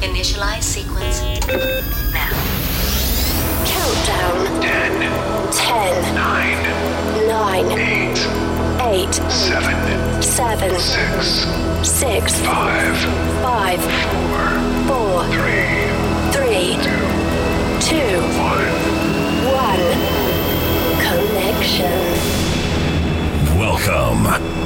Initialize sequence now. Countdown. 10, 10, 9, 9, 8, 8, 7, 7, 6, 6, 5, 5, 4, 4, 3, Welcome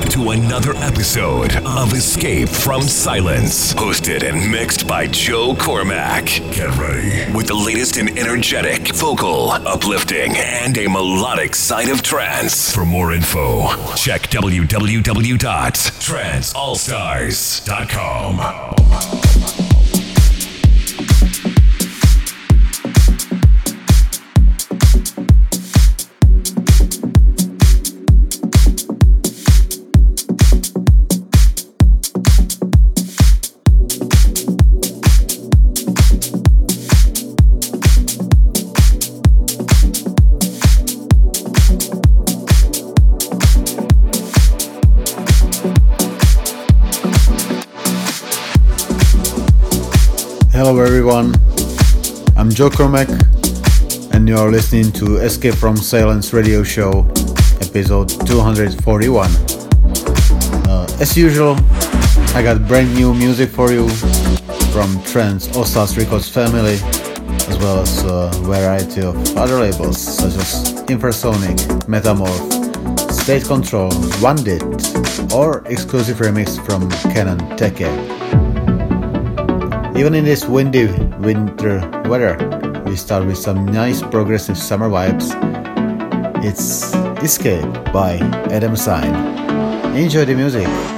to another episode of Escape from Silence, hosted and mixed by Joe Cormack. Get ready with the latest in energetic, vocal, uplifting, and a melodic side of trance. For more info, check www.tranceallstars.com. everyone, I'm Joe Cormack and you're listening to Escape from Silence radio show, episode 241. Uh, as usual, I got brand new music for you from Trance All-Stars Records family, as well as a variety of other labels such as Infrasonic, Metamorph, State Control, VANDIT, or exclusive remix from Kenan Teke. Even in this windy winter weather, we start with some nice progressive summer vibes. It's Escape by Adam Sein. Enjoy the music.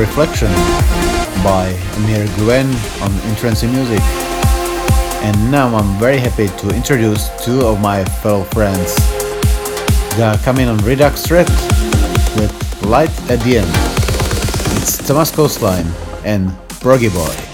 Reflection by Emir Guven on Entrancing Music. And now I'm very happy to introduce two of my fellow friends. They are coming on Redux Red with Light at the End. It's Thomas Coastline and Proggy Boy.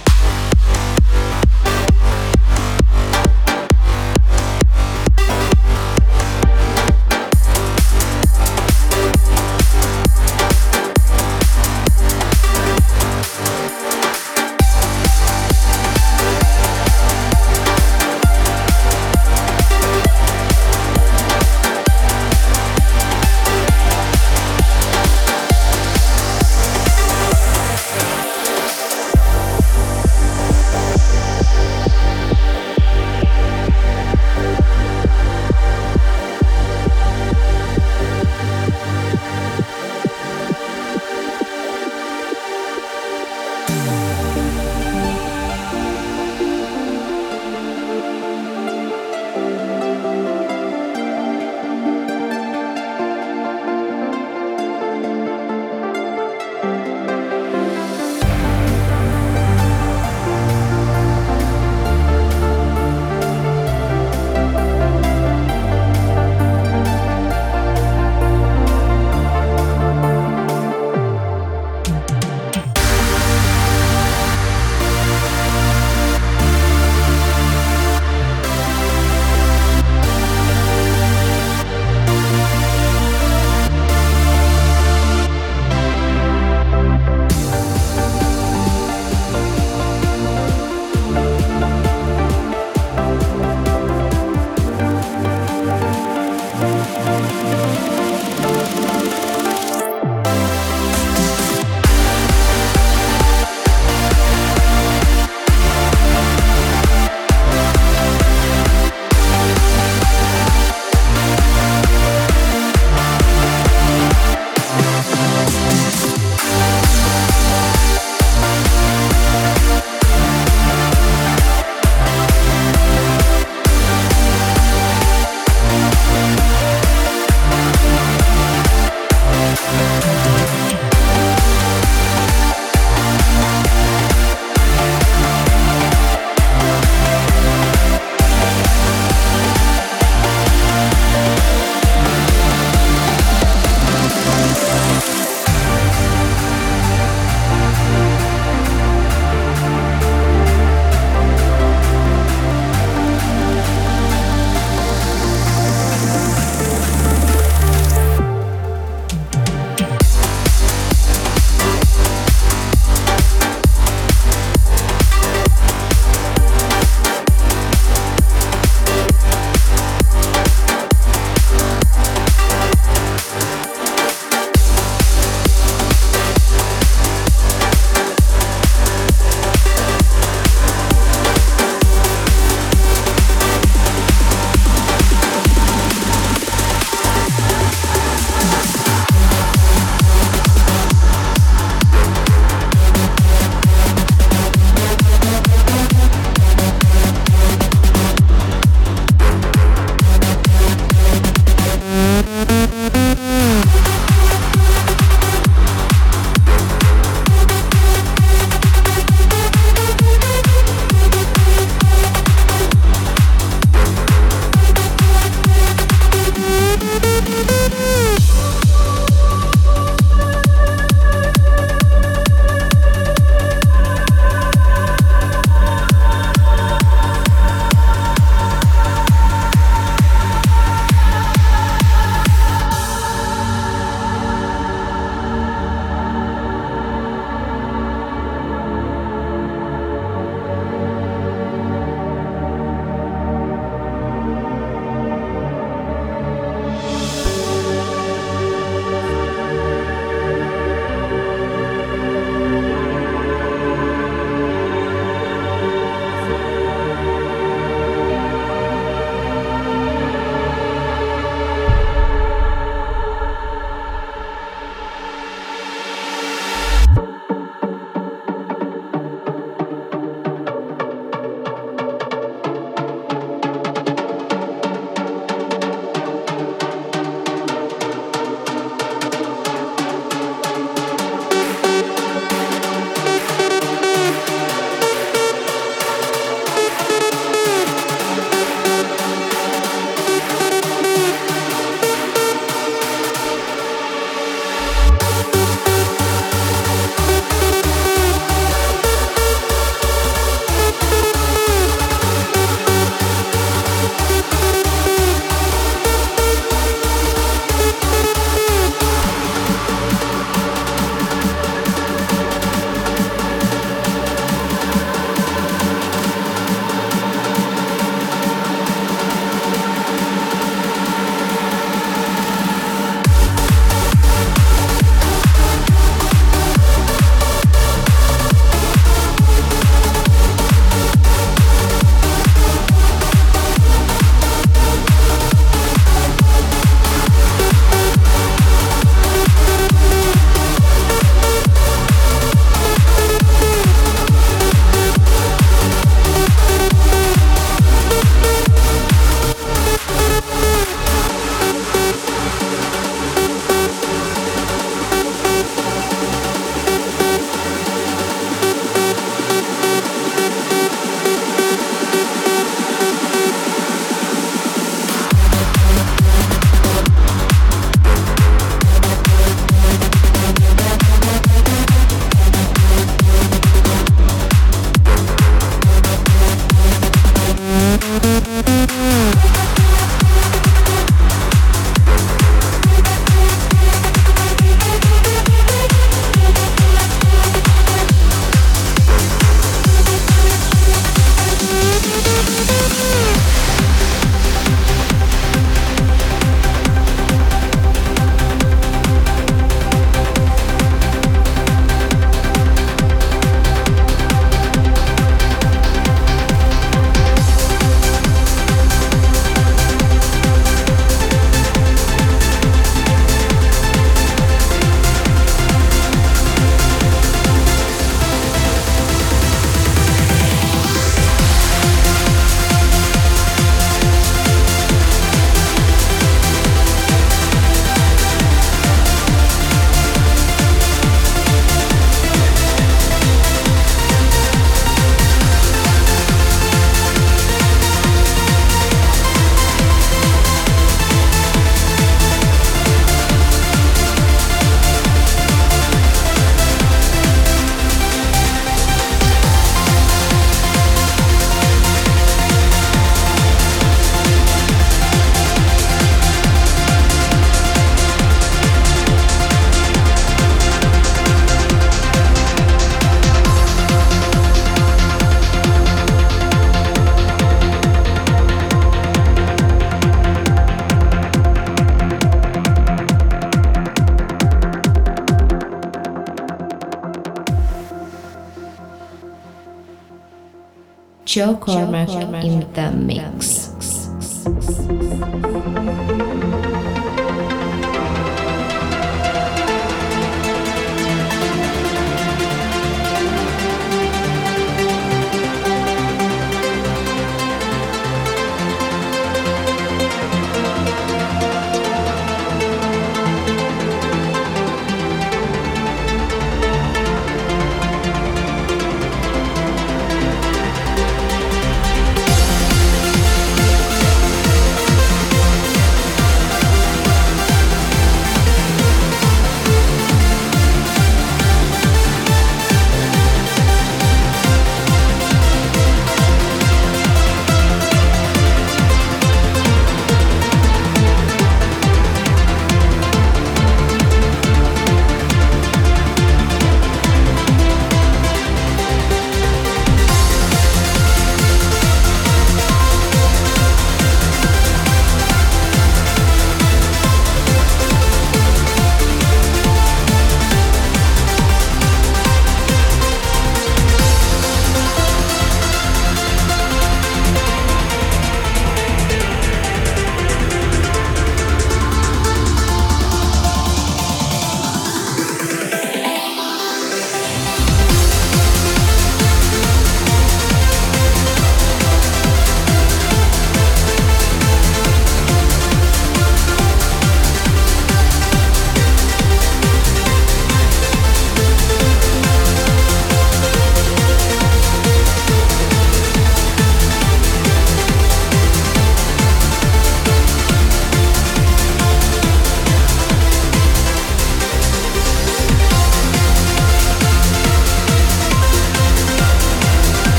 Joe Cormack in the mix.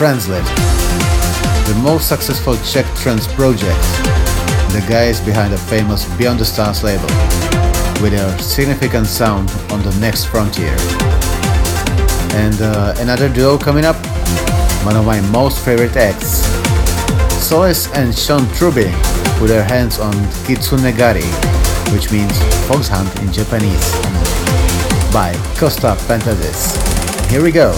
tranzLift, the most successful Czech trance project, the guys behind the famous Beyond the Stars label, with their significant sound on the next frontier. And uh, another duo coming up, one of my most favorite acts, Solis and Sean Truby put their hands on Kitsunegari, which means fox hunt in Japanese, by Costa Pantazis. Here we go.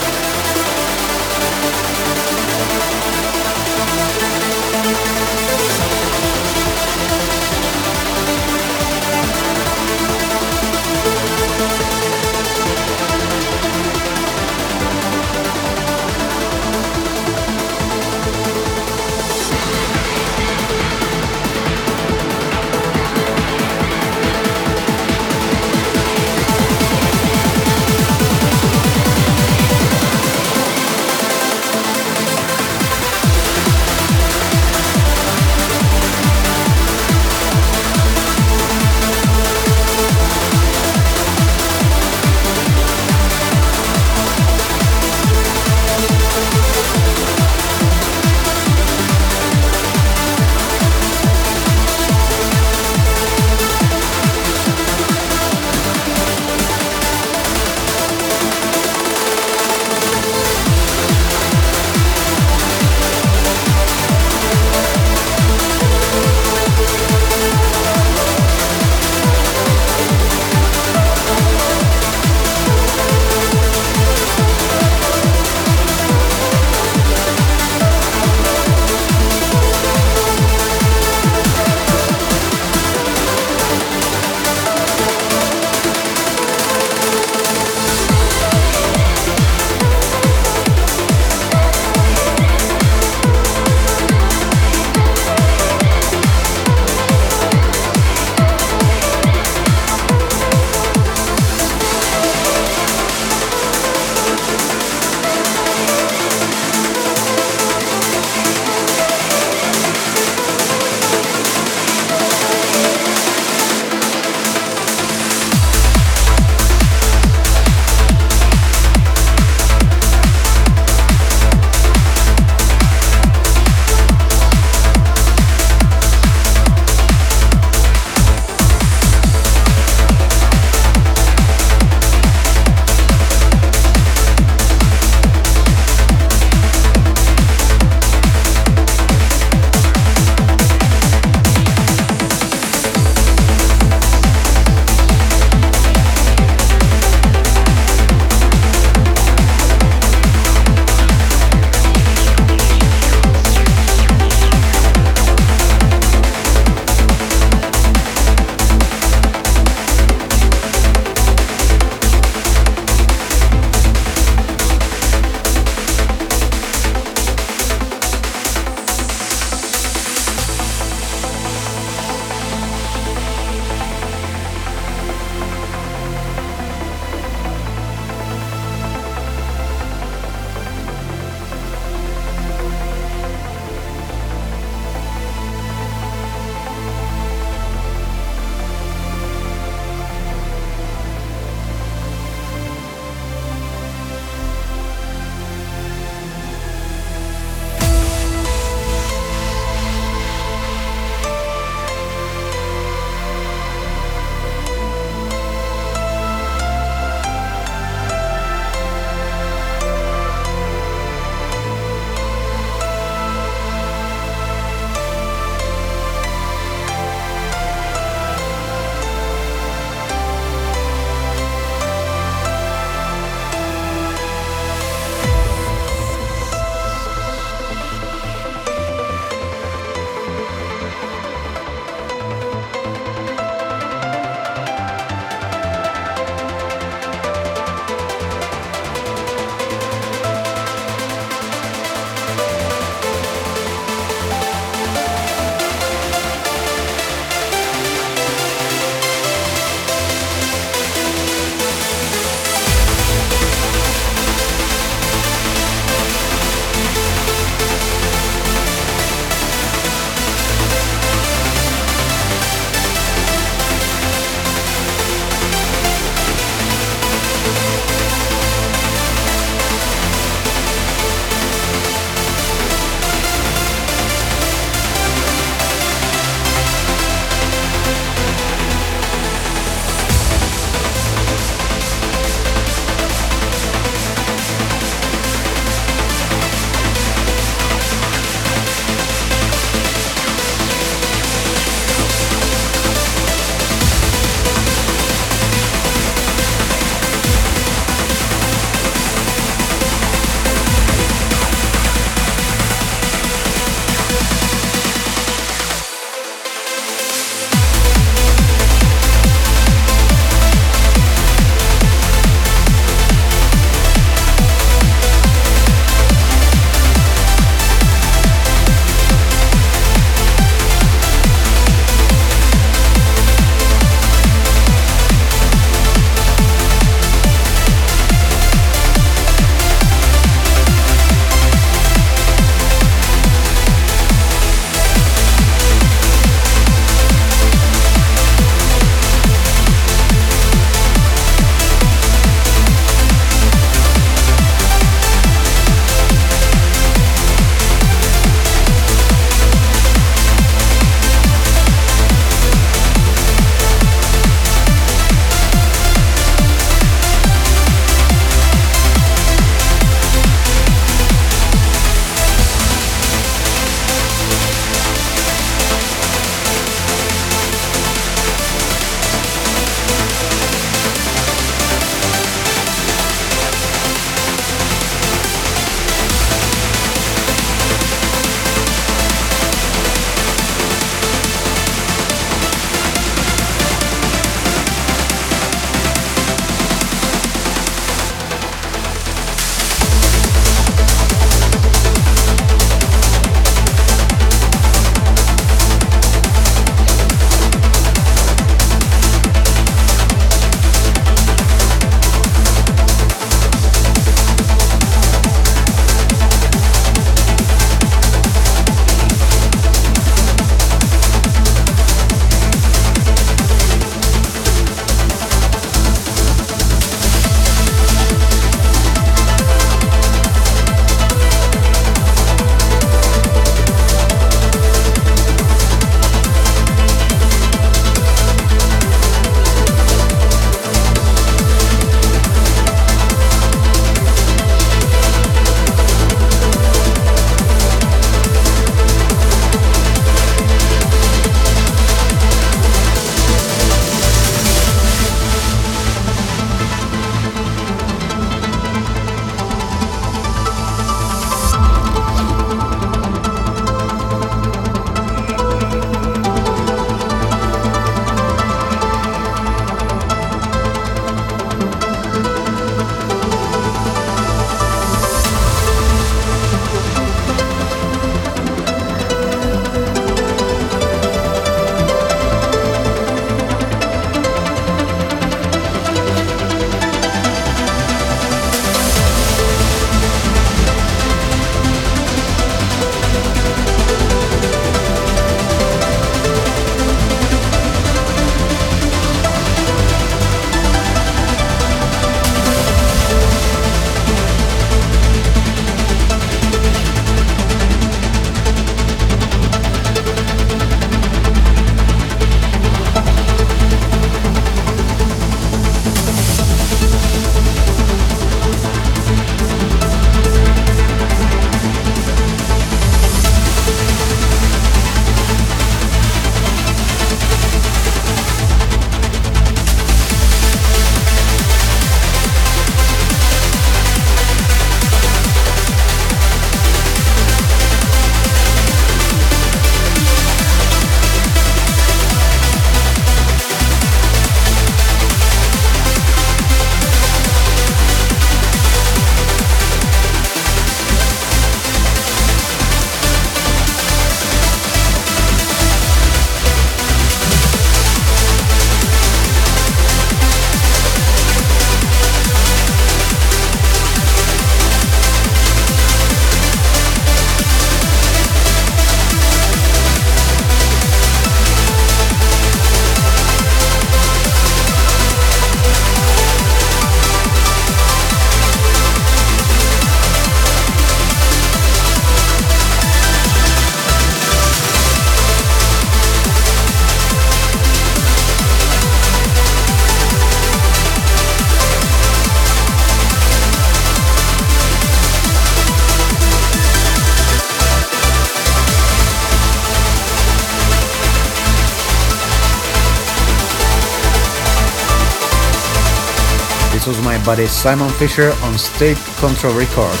My buddy Simon Fischer on State Control Records.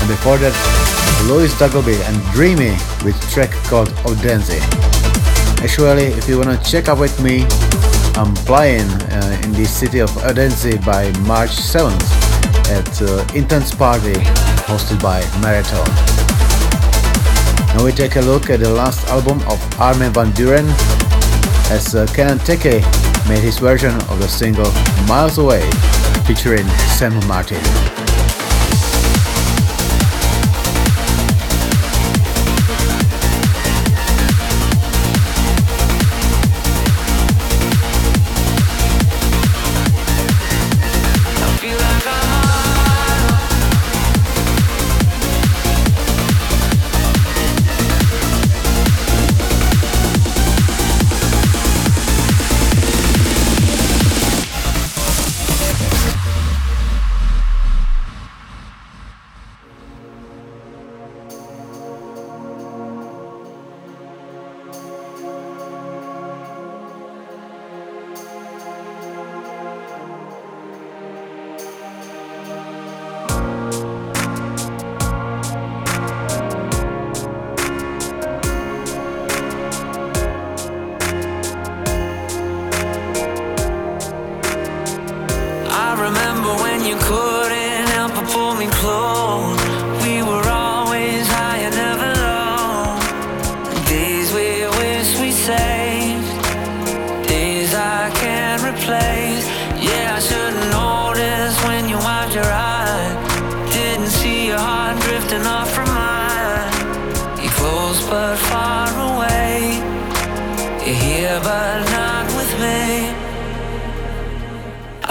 And before that, Lewis Duggleby and Dreamy with track called Odense. Actually, if you wanna check up with me, I'm playing uh, in the city of Odense by March 7th at uh, Intense Party hosted by Marathon. Now we take a look at the last album of Armin van Buuren as uh, Kenan Teke made his version of the single Miles Away featuring Sam Martin. place. Yeah, I should've noticed when you wiped your eye. Didn't see your heart drifting off from mine. You're close but far away. You're here but not with me.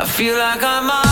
I feel like I'm. on.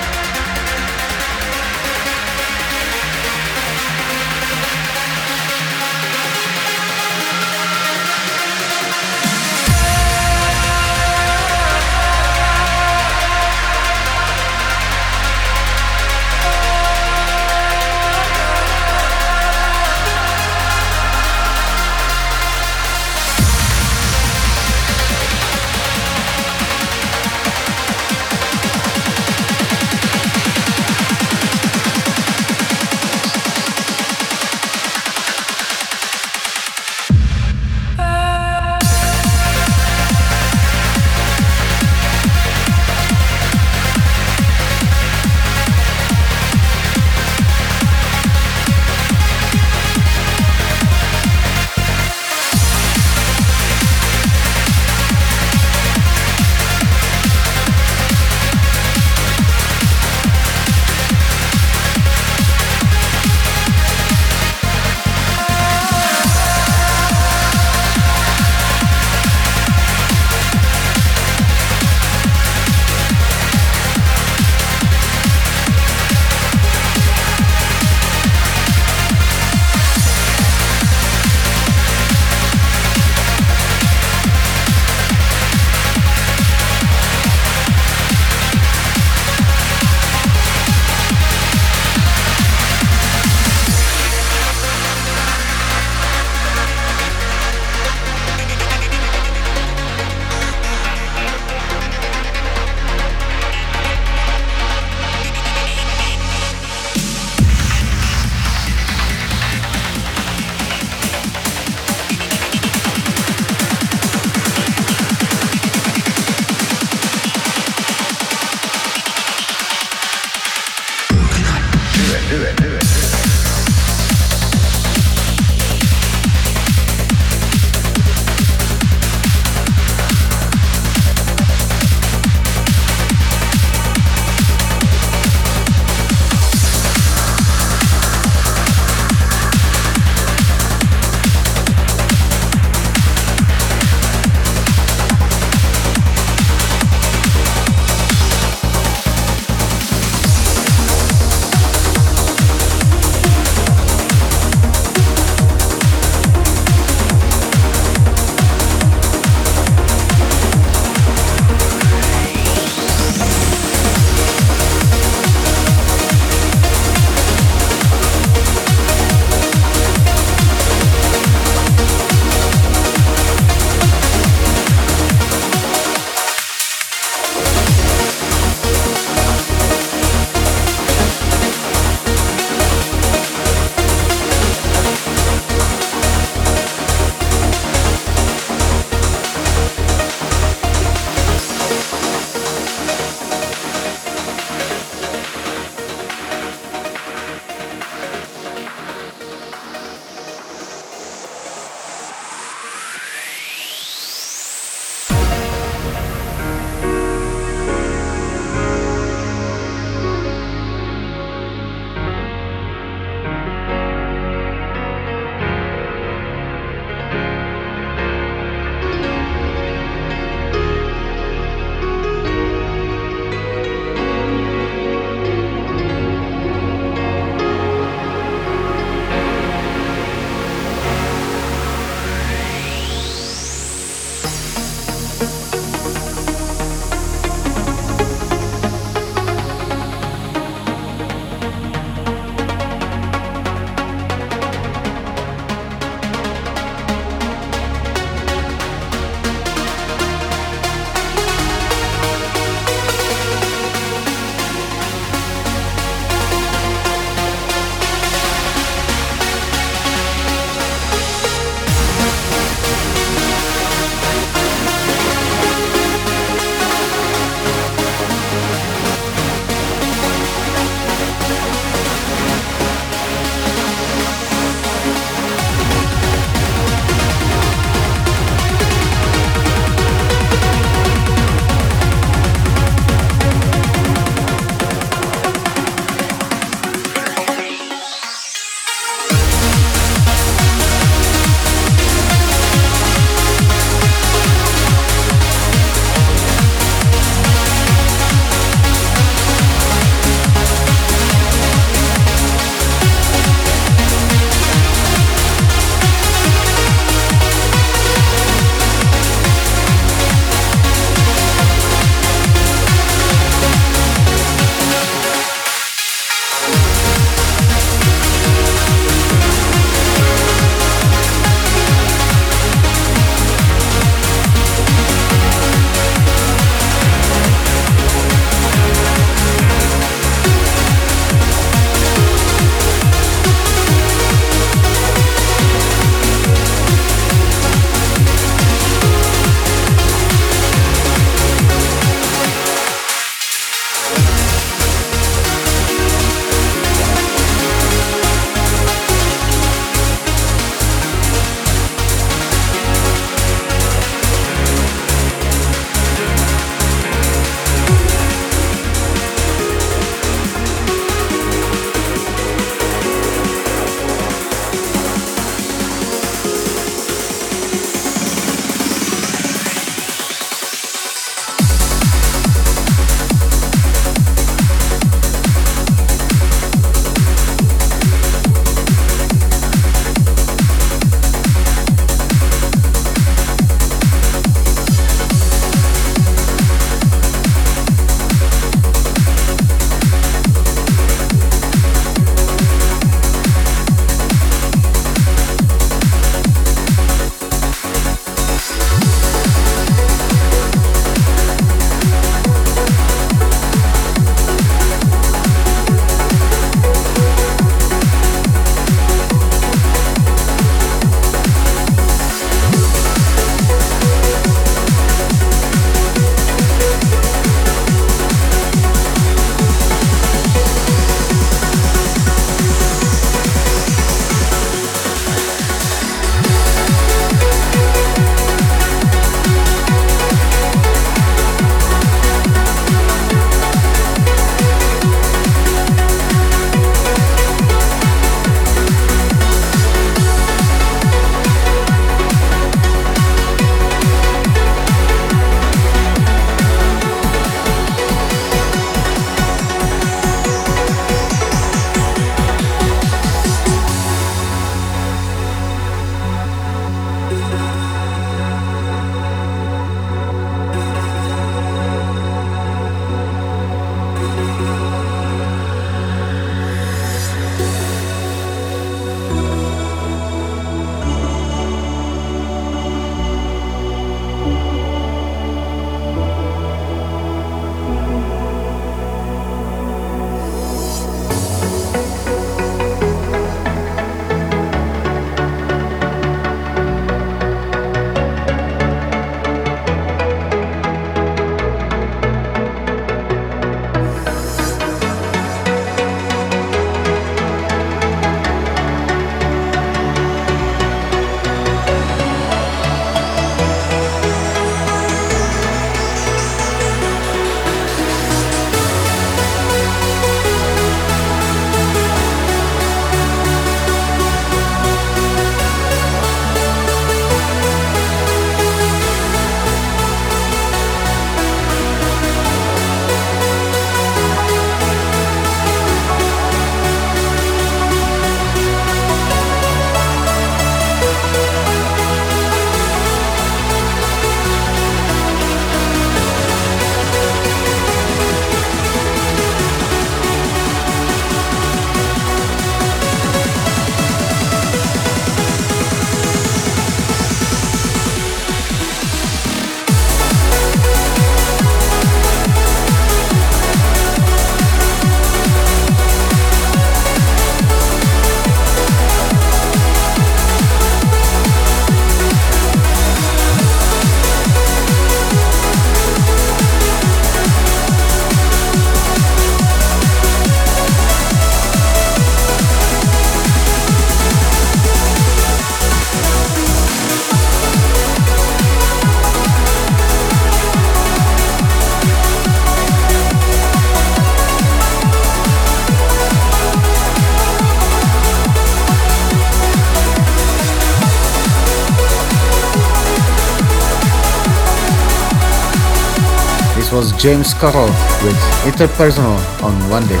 James Cottle with Interpersonal on VANDIT.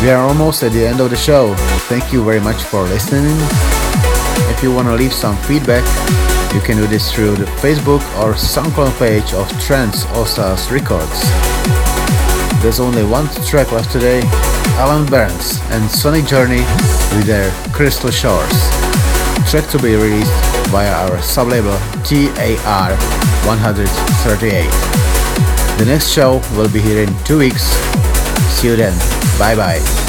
We are almost at the end of the show. Thank you very much for listening. If you want to leave some feedback, you can do this through the Facebook or SoundCloud page of Trance All-Stars Records. There's only one track left today, Allan Berndtz and Sonic Journey with their Crystal Shores. Track to be released via our sublabel TAR 138. The next show will be here in two weeks. See you then. Bye bye.